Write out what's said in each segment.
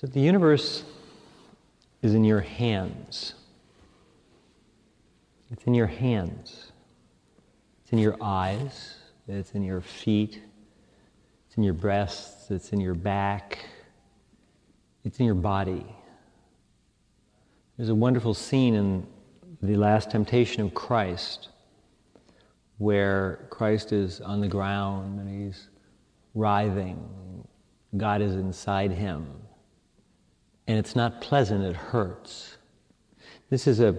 So the universe is in your hands. It's in your hands. It's in your eyes. It's in your feet. It's in your breasts. It's in your back. It's in your body. There's a wonderful scene in the last temptation of Christ where Christ is on the ground and he's writhing. God is inside him. And it's not pleasant, it hurts. This is a,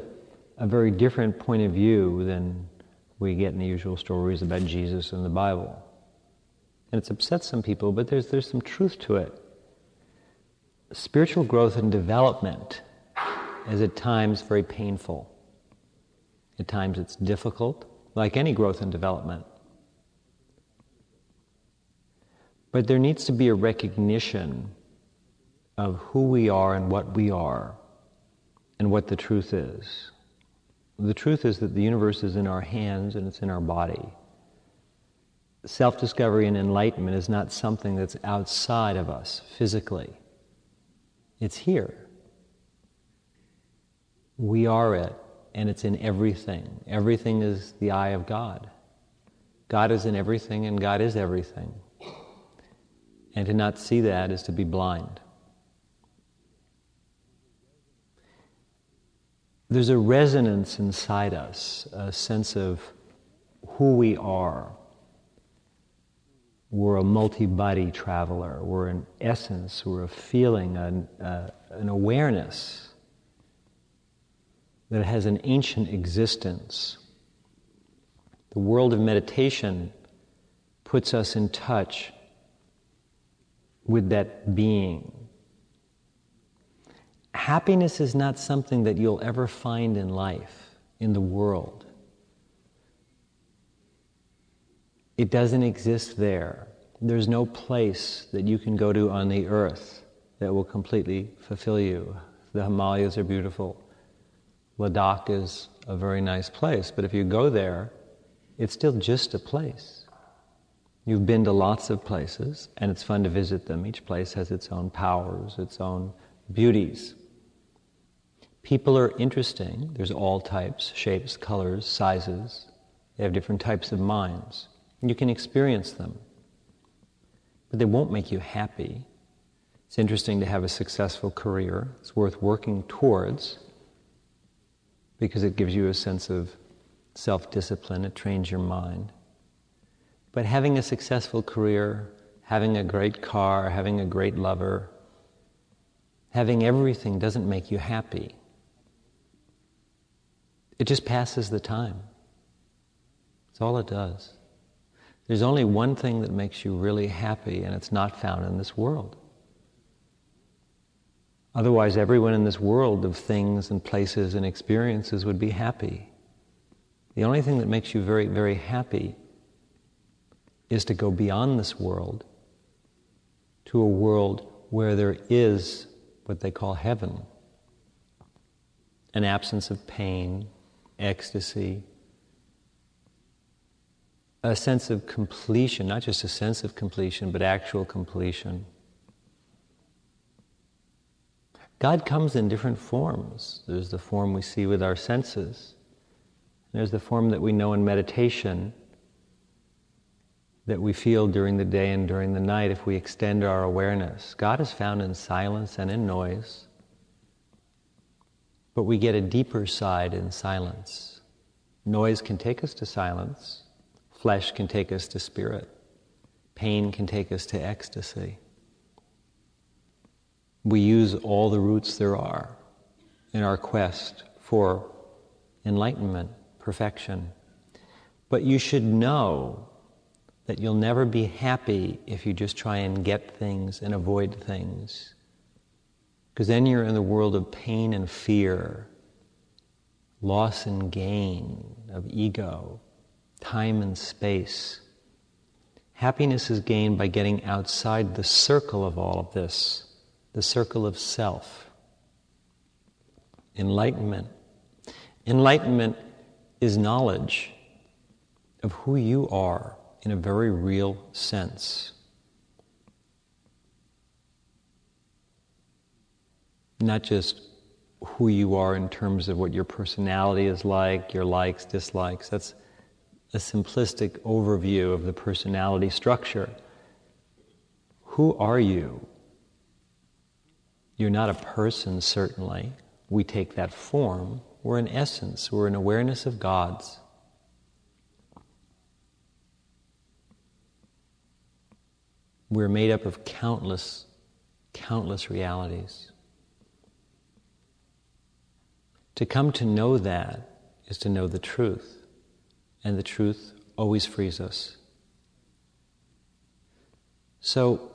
a very different point of view than we get in the usual stories about Jesus in the Bible. And it's upset some people, but there's, there's some truth to it. Spiritual growth and development is at times very painful. At times it's difficult like any growth and development. But there needs to be a recognition of who we are and what we are and what the truth is. The truth is that the universe is in our hands and it's in our body. Self discovery and enlightenment is not something that's outside of us physically, it's here. We are it and it's in everything. Everything is the eye of God. God is in everything, and God is everything. And to not see that is to be blind. There's a resonance inside us, a sense of who we are. We're a multi body traveler. We're an essence, we're a feeling, an, uh, an awareness that has an ancient existence. The world of meditation puts us in touch with that being. Happiness is not something that you'll ever find in life, in the world. It doesn't exist there. There's no place that you can go to on the earth that will completely fulfill you. The Himalayas are beautiful. Ladakh is a very nice place, but if you go there, it's still just a place. You've been to lots of places, and it's fun to visit them. Each place has its own powers, its own beauties. People are interesting. There's all types, shapes, colors, sizes. They have different types of minds. You can experience them, but they won't make you happy. It's interesting to have a successful career. It's worth working towards because it gives you a sense of self discipline, it trains your mind. But having a successful career, having a great car, having a great lover, having everything doesn't make you happy. It just passes the time. That's all it does. There's only one thing that makes you really happy, and it's not found in this world. Otherwise, everyone in this world of things and places and experiences would be happy. The only thing that makes you very, very happy is to go beyond this world to a world where there is what they call heaven an absence of pain, ecstasy, a sense of completion, not just a sense of completion, but actual completion. God comes in different forms. There's the form we see with our senses, there's the form that we know in meditation that we feel during the day and during the night if we extend our awareness. God is found in silence and in noise, but we get a deeper side in silence. Noise can take us to silence, flesh can take us to spirit, pain can take us to ecstasy. We use all the routes there are in our quest for enlightenment, perfection. But you should know that you'll never be happy if you just try and get things and avoid things. Because then you're in the world of pain and fear, loss and gain of ego, time and space. Happiness is gained by getting outside the circle of all of this the circle of self. Enlightenment. Enlightenment is knowledge of who you are in a very real sense. Not just who you are in terms of what your personality is like, your likes, dislikes. That's a simplistic overview of the personality structure. Who are you? You're not a person, certainly. We take that form. We're an essence, we're an awareness of God's. We're made up of countless, countless realities. To come to know that is to know the truth, and the truth always frees us. So,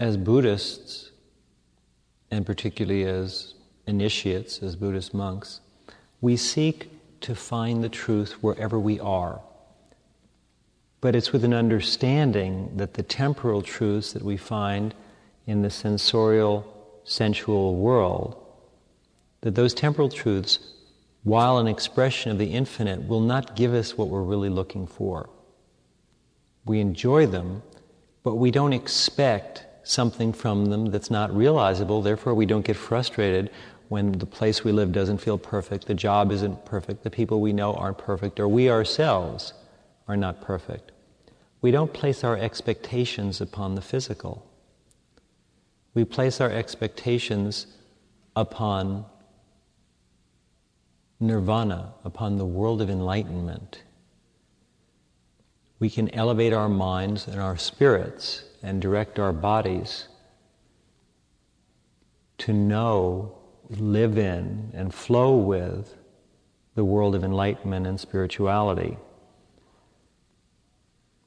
as Buddhists, and particularly as initiates, as Buddhist monks, we seek to find the truth wherever we are. But it's with an understanding that the temporal truths that we find in the sensorial, sensual world that those temporal truths, while an expression of the infinite, will not give us what we're really looking for. We enjoy them, but we don't expect something from them that's not realizable, therefore, we don't get frustrated when the place we live doesn't feel perfect, the job isn't perfect, the people we know aren't perfect, or we ourselves are not perfect. We don't place our expectations upon the physical. We place our expectations upon nirvana, upon the world of enlightenment, we can elevate our minds and our spirits and direct our bodies to know, live in, and flow with the world of enlightenment and spirituality.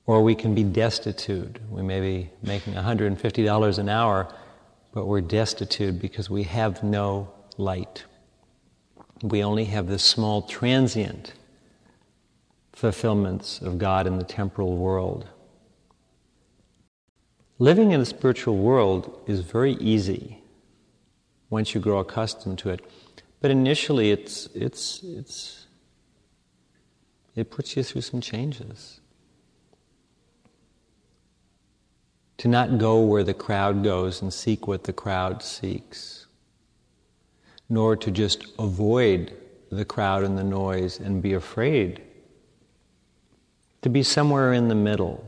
Or we can be destitute. We may be making $150 an hour, but we're destitute because we have no light we only have this small transient fulfillments of God in the temporal world. Living in the spiritual world is very easy once you grow accustomed to it. But initially, it's, it's, it's, it puts you through some changes. To not go where the crowd goes and seek what the crowd seeks nor to just avoid the crowd and the noise and be afraid. To be somewhere in the middle.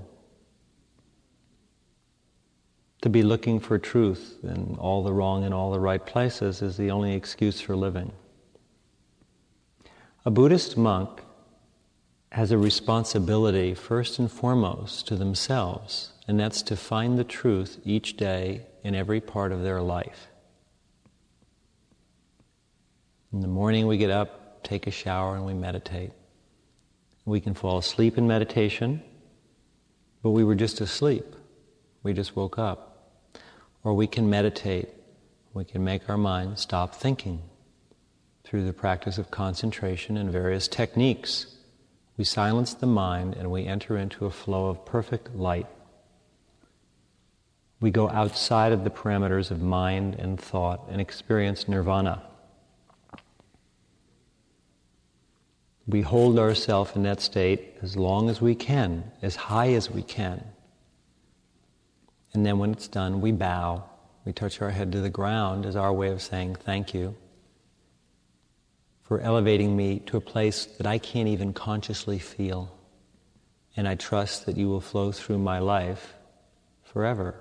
To be looking for truth in all the wrong and all the right places is the only excuse for living. A Buddhist monk has a responsibility, first and foremost, to themselves, and that's to find the truth each day in every part of their life. In the morning, we get up, take a shower, and we meditate. We can fall asleep in meditation, but we were just asleep. We just woke up. Or we can meditate. We can make our mind stop thinking through the practice of concentration and various techniques. We silence the mind and we enter into a flow of perfect light. We go outside of the parameters of mind and thought and experience nirvana. We hold ourselves in that state as long as we can, as high as we can. And then when it's done, we bow. We touch our head to the ground as our way of saying thank you for elevating me to a place that I can't even consciously feel. And I trust that you will flow through my life forever.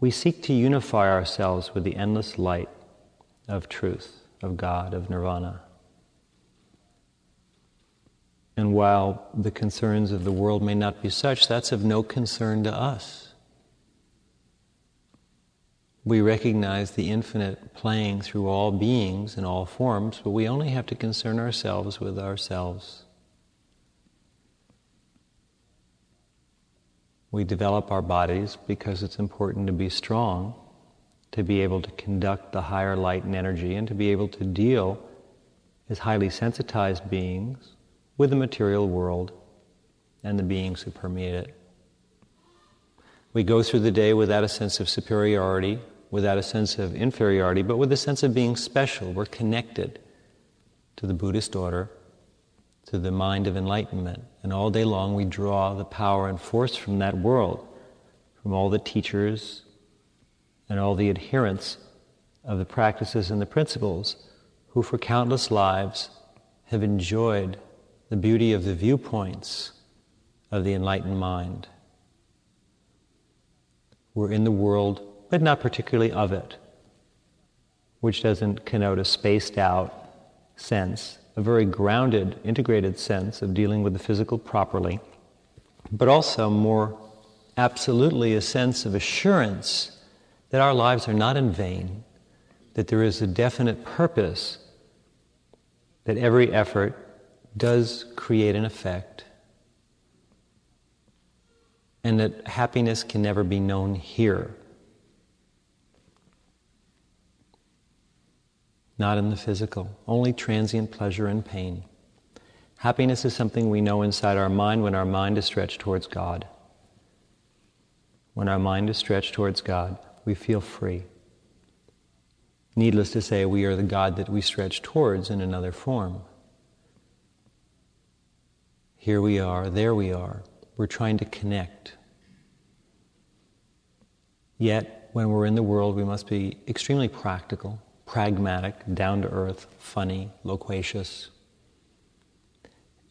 We seek to unify ourselves with the endless light of truth, of God, of nirvana. And while the concerns of the world may not be such, that's of no concern to us. We recognize the infinite playing through all beings in all forms, but we only have to concern ourselves with ourselves. We develop our bodies because it's important to be strong, to be able to conduct the higher light and energy, and to be able to deal as highly sensitized beings with the material world and the beings who permeate it. We go through the day without a sense of superiority, without a sense of inferiority, but with a sense of being special. We're connected to the Buddhist order, to the mind of enlightenment. And all day long we draw the power and force from that world, from all the teachers and all the adherents of the practices and the principles who, for countless lives, have enjoyed the beauty of the viewpoints of the enlightened mind. We're in the world, but not particularly of it, which doesn't connote a spaced out sense, a very grounded, integrated sense of dealing with the physical properly, but also more absolutely a sense of assurance that our lives are not in vain, that there is a definite purpose, that every effort does create an effect, and that happiness can never be known here. Not in the physical, only transient pleasure and pain. Happiness is something we know inside our mind when our mind is stretched towards God. When our mind is stretched towards God, we feel free. Needless to say, we are the God that we stretch towards in another form. Here we are, there we are. We're trying to connect. Yet, when we're in the world, we must be extremely practical, pragmatic, down to earth, funny, loquacious.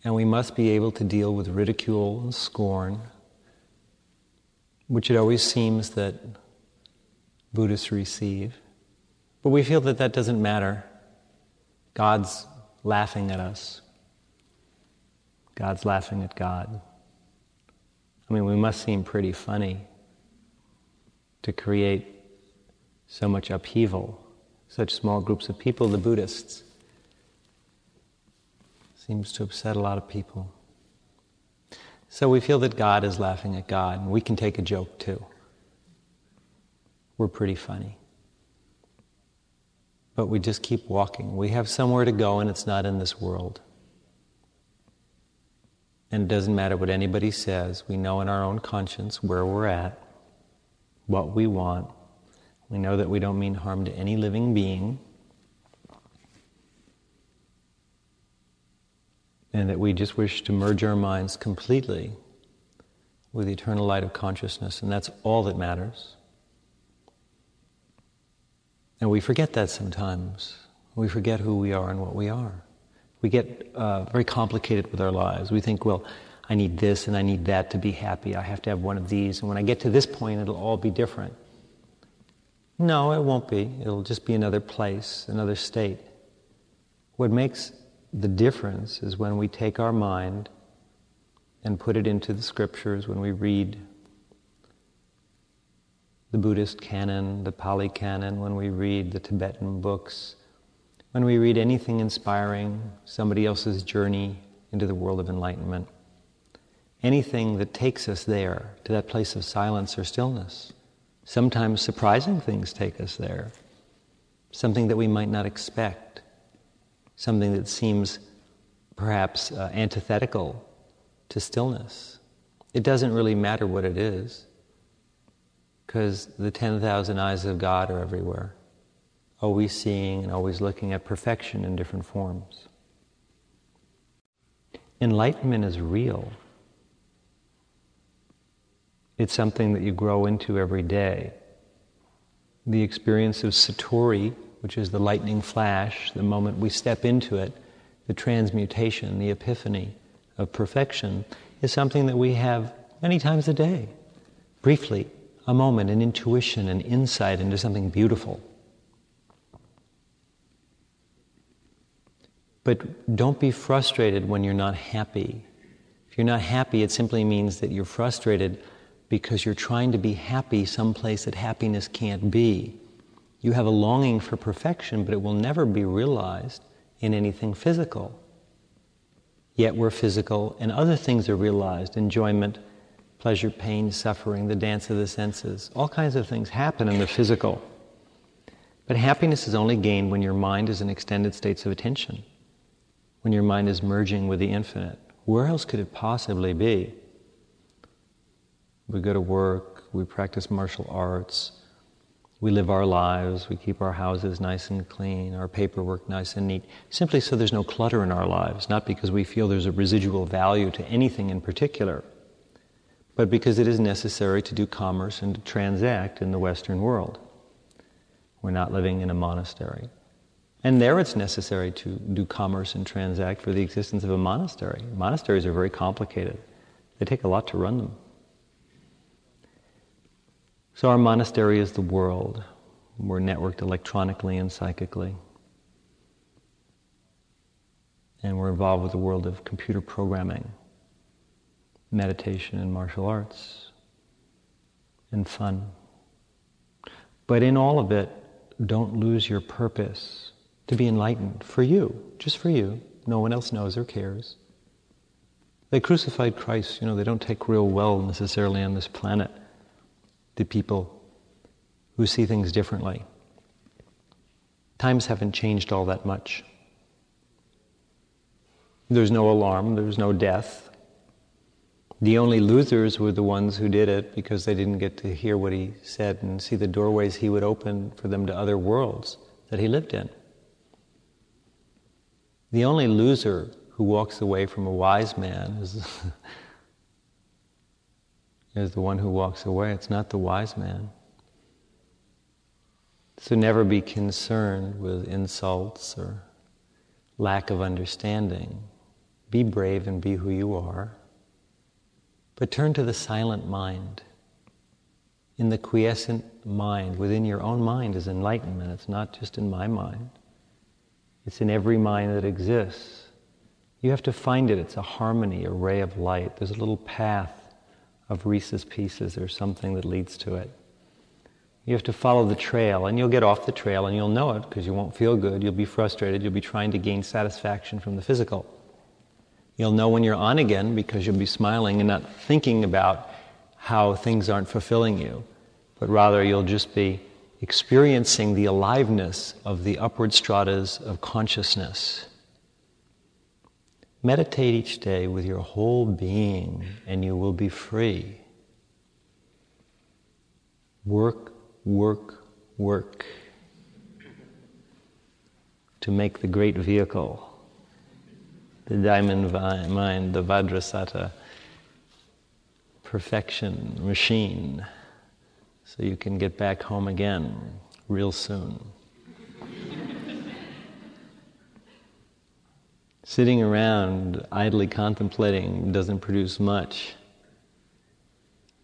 And we must be able to deal with ridicule and scorn, which it always seems that Buddhists receive. But we feel that that doesn't matter. God's laughing at us. God's laughing at God. I mean, we must seem pretty funny to create so much upheaval, such small groups of people, the Buddhists. Seems to upset a lot of people. So we feel that God is laughing at God, and we can take a joke too. We're pretty funny. But we just keep walking. We have somewhere to go, and it's not in this world. And it doesn't matter what anybody says, we know in our own conscience where we're at, what we want. We know that we don't mean harm to any living being. And that we just wish to merge our minds completely with the eternal light of consciousness, and that's all that matters. And we forget that sometimes. We forget who we are and what we are. We get uh, very complicated with our lives. We think, well, I need this and I need that to be happy. I have to have one of these. And when I get to this point, it'll all be different. No, it won't be. It'll just be another place, another state. What makes the difference is when we take our mind and put it into the scriptures, when we read the Buddhist canon, the Pali canon, when we read the Tibetan books, when we read anything inspiring, somebody else's journey into the world of enlightenment, anything that takes us there, to that place of silence or stillness. Sometimes surprising things take us there, something that we might not expect, something that seems perhaps uh, antithetical to stillness. It doesn't really matter what it is, because the 10,000 eyes of God are everywhere always seeing and always looking at perfection in different forms. Enlightenment is real. It's something that you grow into every day. The experience of Satori, which is the lightning flash, the moment we step into it, the transmutation, the epiphany of perfection, is something that we have many times a day. Briefly, a moment, an intuition, an insight into something beautiful. But don't be frustrated when you're not happy. If you're not happy, it simply means that you're frustrated because you're trying to be happy someplace that happiness can't be. You have a longing for perfection, but it will never be realized in anything physical. Yet we're physical, and other things are realized enjoyment, pleasure, pain, suffering, the dance of the senses. All kinds of things happen in the physical. But happiness is only gained when your mind is in extended states of attention when your mind is merging with the infinite. Where else could it possibly be? We go to work, we practice martial arts, we live our lives, we keep our houses nice and clean, our paperwork nice and neat, simply so there's no clutter in our lives, not because we feel there's a residual value to anything in particular, but because it is necessary to do commerce and to transact in the Western world. We're not living in a monastery. And there it's necessary to do commerce and transact for the existence of a monastery. Monasteries are very complicated, they take a lot to run them. So, our monastery is the world. We're networked electronically and psychically. And we're involved with the world of computer programming, meditation, and martial arts, and fun. But in all of it, don't lose your purpose to be enlightened for you, just for you. No one else knows or cares. They crucified Christ, you know, they don't take real well necessarily on this planet, the people who see things differently. Times haven't changed all that much. There's no alarm, there's no death. The only losers were the ones who did it because they didn't get to hear what he said and see the doorways he would open for them to other worlds that he lived in. The only loser who walks away from a wise man is, is the one who walks away. It's not the wise man. So never be concerned with insults or lack of understanding. Be brave and be who you are. But turn to the silent mind. In the quiescent mind, within your own mind, is enlightenment. It's not just in my mind. It's in every mind that exists. You have to find it. It's a harmony, a ray of light. There's a little path of Reese's Pieces or something that leads to it. You have to follow the trail, and you'll get off the trail, and you'll know it because you won't feel good. You'll be frustrated. You'll be trying to gain satisfaction from the physical. You'll know when you're on again because you'll be smiling and not thinking about how things aren't fulfilling you, but rather you'll just be experiencing the aliveness of the upward stratas of consciousness. Meditate each day with your whole being, and you will be free. Work, work, work to make the great vehicle, the diamond mind, the Vajrasattva perfection machine so you can get back home again real soon. Sitting around idly contemplating doesn't produce much.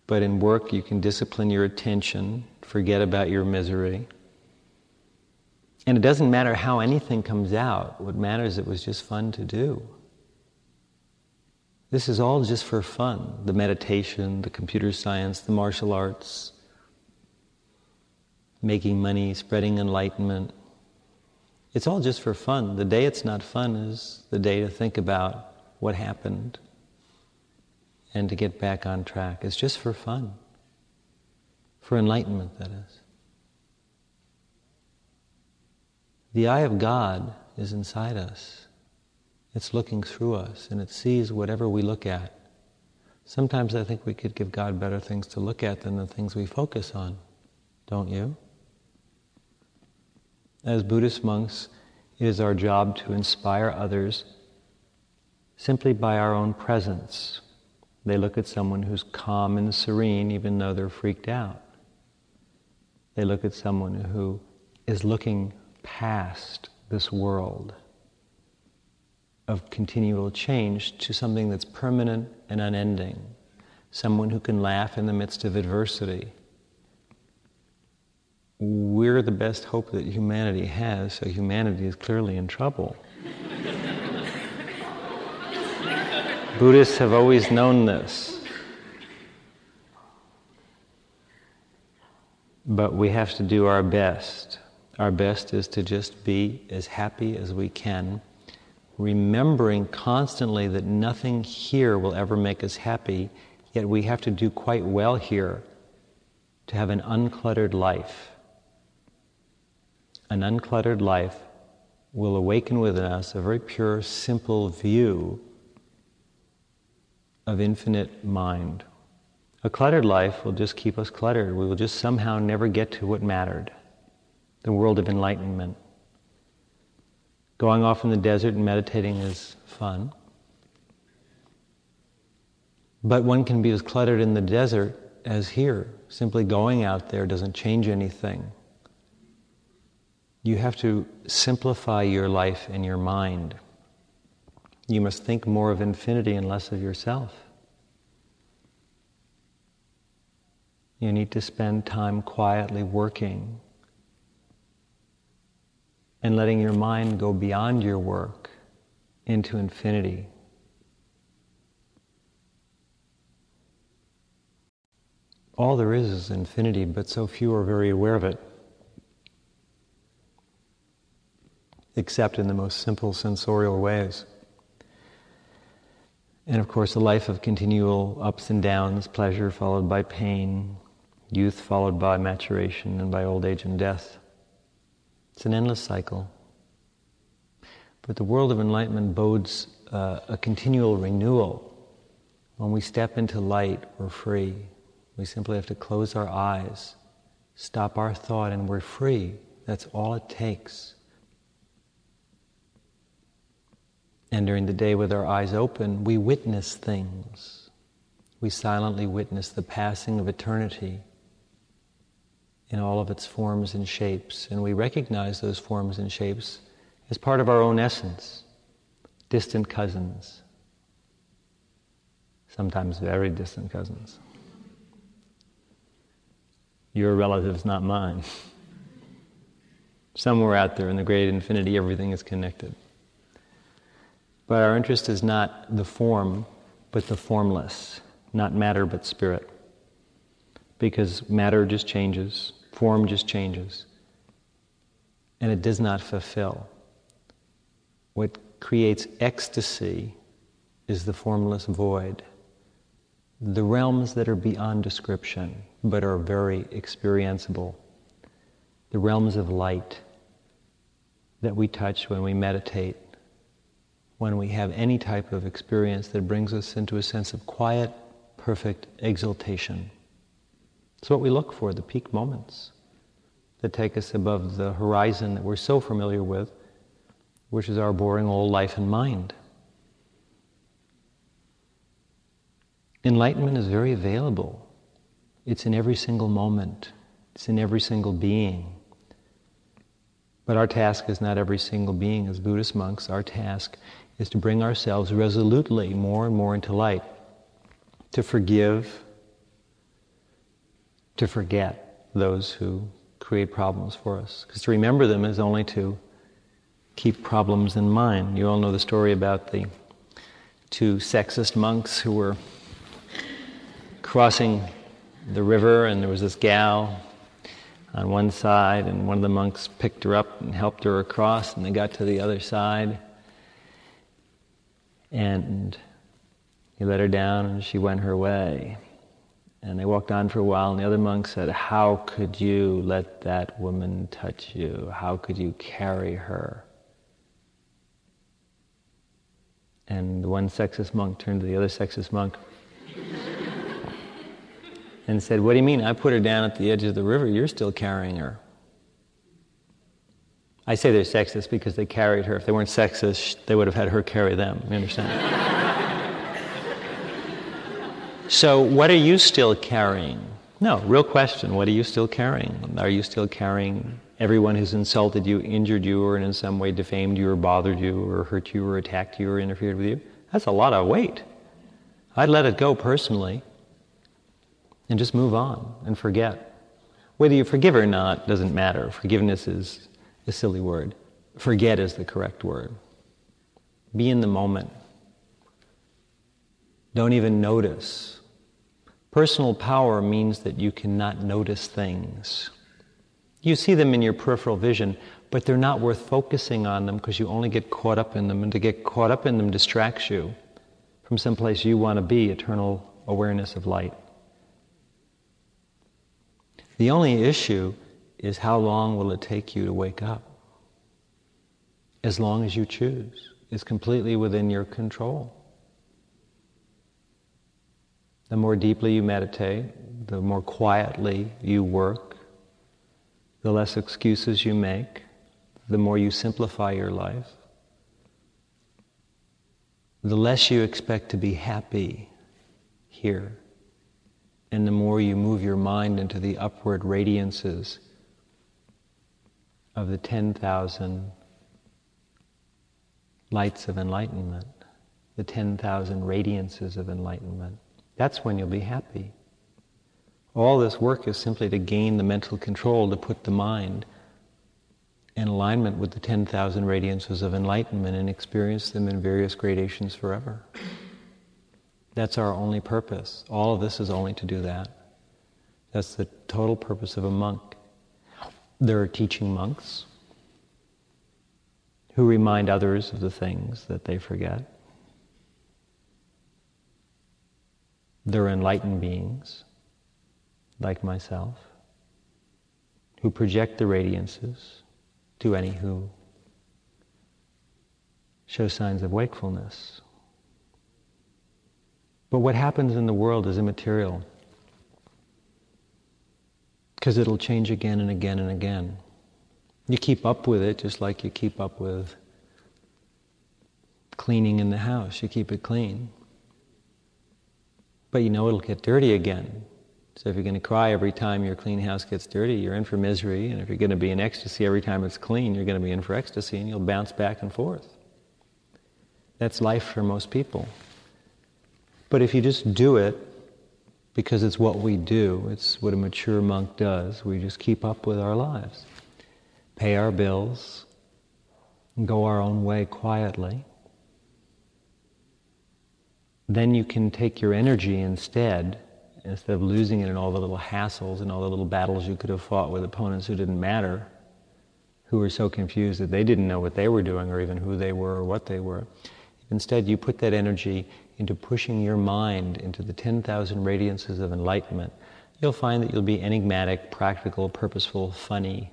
But in work, you can discipline your attention, forget about your misery. And it doesn't matter how anything comes out, what matters is it was just fun to do. This is all just for fun the meditation, the computer science, the martial arts, making money, spreading enlightenment. It's all just for fun. The day it's not fun is the day to think about what happened and to get back on track. It's just for fun. For enlightenment, that is. The eye of God is inside us. It's looking through us and it sees whatever we look at. Sometimes I think we could give God better things to look at than the things we focus on. Don't you? As Buddhist monks, it is our job to inspire others simply by our own presence. They look at someone who's calm and serene even though they're freaked out. They look at someone who is looking past this world of continual change to something that's permanent and unending. Someone who can laugh in the midst of adversity we're the best hope that humanity has, so humanity is clearly in trouble. Buddhists have always known this. But we have to do our best. Our best is to just be as happy as we can, remembering constantly that nothing here will ever make us happy, yet we have to do quite well here to have an uncluttered life an uncluttered life will awaken within us a very pure, simple view of infinite mind. A cluttered life will just keep us cluttered. We will just somehow never get to what mattered the world of enlightenment. Going off in the desert and meditating is fun. But one can be as cluttered in the desert as here. Simply going out there doesn't change anything. You have to simplify your life and your mind. You must think more of infinity and less of yourself. You need to spend time quietly working and letting your mind go beyond your work into infinity. All there is is infinity, but so few are very aware of it. Except in the most simple sensorial ways. And of course, a life of continual ups and downs, pleasure followed by pain, youth followed by maturation, and by old age and death. It's an endless cycle. But the world of enlightenment bodes uh, a continual renewal. When we step into light, we're free. We simply have to close our eyes, stop our thought, and we're free. That's all it takes. And during the day, with our eyes open, we witness things. We silently witness the passing of eternity in all of its forms and shapes. And we recognize those forms and shapes as part of our own essence, distant cousins, sometimes very distant cousins. Your relatives, not mine. Somewhere out there in the great infinity, everything is connected. But our interest is not the form, but the formless, not matter, but spirit. Because matter just changes, form just changes, and it does not fulfill. What creates ecstasy is the formless void. The realms that are beyond description, but are very experienceable. The realms of light that we touch when we meditate, when we have any type of experience that brings us into a sense of quiet, perfect exaltation. It's what we look for, the peak moments that take us above the horizon that we're so familiar with, which is our boring old life and mind. Enlightenment is very available. It's in every single moment. It's in every single being. But our task is not every single being. As Buddhist monks, our task is to bring ourselves resolutely more and more into light, to forgive, to forget those who create problems for us. Because to remember them is only to keep problems in mind. You all know the story about the two sexist monks who were crossing the river, and there was this gal on one side, and one of the monks picked her up and helped her across, and they got to the other side. And he let her down, and she went her way. And they walked on for a while, and the other monk said, How could you let that woman touch you? How could you carry her? And the one sexist monk turned to the other sexist monk and said, What do you mean? I put her down at the edge of the river, you're still carrying her. I say they're sexist because they carried her. If they weren't sexist, they would have had her carry them. You understand? so, what are you still carrying? No, real question. What are you still carrying? Are you still carrying everyone who's insulted you, injured you, or in some way defamed you, or bothered you, or hurt you, or attacked you, or interfered with you? That's a lot of weight. I'd let it go personally and just move on and forget. Whether you forgive or not doesn't matter. Forgiveness is a silly word. Forget is the correct word. Be in the moment. Don't even notice. Personal power means that you cannot notice things. You see them in your peripheral vision, but they're not worth focusing on them because you only get caught up in them, and to get caught up in them distracts you from someplace you want to be eternal awareness of light. The only issue is how long will it take you to wake up? As long as you choose. It's completely within your control. The more deeply you meditate, the more quietly you work, the less excuses you make, the more you simplify your life, the less you expect to be happy here and the more you move your mind into the upward radiances of the 10,000 lights of enlightenment, the 10,000 radiances of enlightenment. That's when you'll be happy. All this work is simply to gain the mental control to put the mind in alignment with the 10,000 radiances of enlightenment and experience them in various gradations forever. That's our only purpose. All of this is only to do that. That's the total purpose of a monk. There are teaching monks who remind others of the things that they forget. There are enlightened beings like myself, who project the radiances to any who show signs of wakefulness. But what happens in the world is immaterial because it'll change again and again and again. You keep up with it just like you keep up with cleaning in the house, you keep it clean. But you know it'll get dirty again. So if you're going to cry every time your clean house gets dirty, you're in for misery. And if you're going to be in ecstasy every time it's clean, you're going to be in for ecstasy and you'll bounce back and forth. That's life for most people. But if you just do it because it's what we do, it's what a mature monk does, we just keep up with our lives, pay our bills, go our own way quietly. Then you can take your energy instead instead of losing it in all the little hassles and all the little battles you could have fought with opponents who didn't matter, who were so confused that they didn't know what they were doing or even who they were or what they were. Instead, you put that energy into pushing your mind into the 10,000 radiances of enlightenment. You'll find that you'll be enigmatic, practical, purposeful, funny,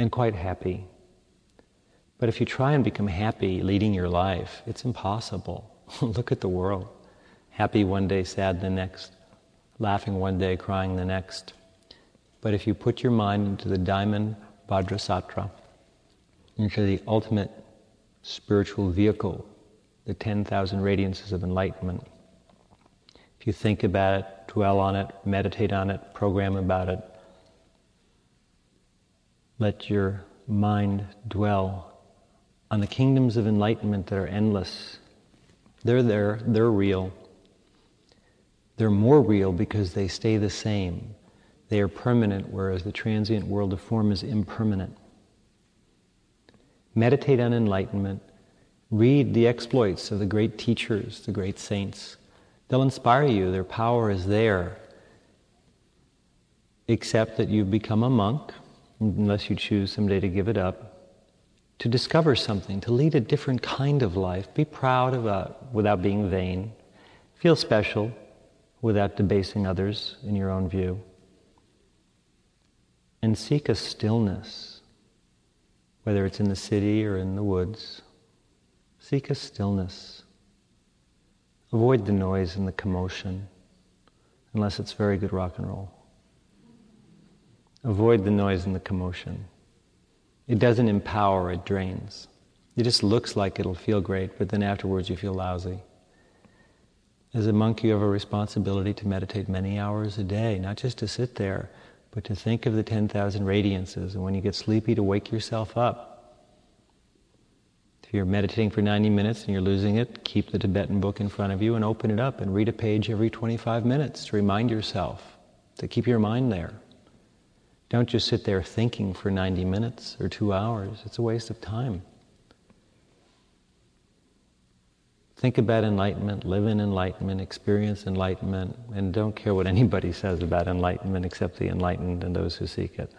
and quite happy. But if you try and become happy leading your life, it's impossible. Look at the world happy one day, sad the next, laughing one day, crying the next. But if you put your mind into the diamond Vajrasattva, into the ultimate spiritual vehicle, the 10,000 radiances of enlightenment, if you think about it, dwell on it, meditate on it, program about it, let your mind dwell on the kingdoms of enlightenment that are endless. They're there, they're real. They're more real because they stay the same. They are permanent, whereas the transient world of form is impermanent. Meditate on enlightenment. Read the exploits of the great teachers, the great saints. They'll inspire you, their power is there. Except that you become a monk, unless you choose someday to give it up, to discover something, to lead a different kind of life. Be proud of it without being vain. Feel special, without debasing others in your own view. And seek a stillness, whether it's in the city or in the woods. Seek a stillness. Avoid the noise and the commotion, unless it's very good rock and roll. Avoid the noise and the commotion. It doesn't empower, it drains. It just looks like it'll feel great, but then afterwards you feel lousy. As a monk, you have a responsibility to meditate many hours a day, not just to sit there, but to think of the 10,000 radiances. And when you get sleepy, to wake yourself up. If you're meditating for 90 minutes and you're losing it, keep the Tibetan book in front of you and open it up and read a page every 25 minutes to remind yourself, to keep your mind there. Don't just sit there thinking for 90 minutes or two hours, it's a waste of time. Think about enlightenment, live in enlightenment, experience enlightenment, and don't care what anybody says about enlightenment except the enlightened and those who seek it.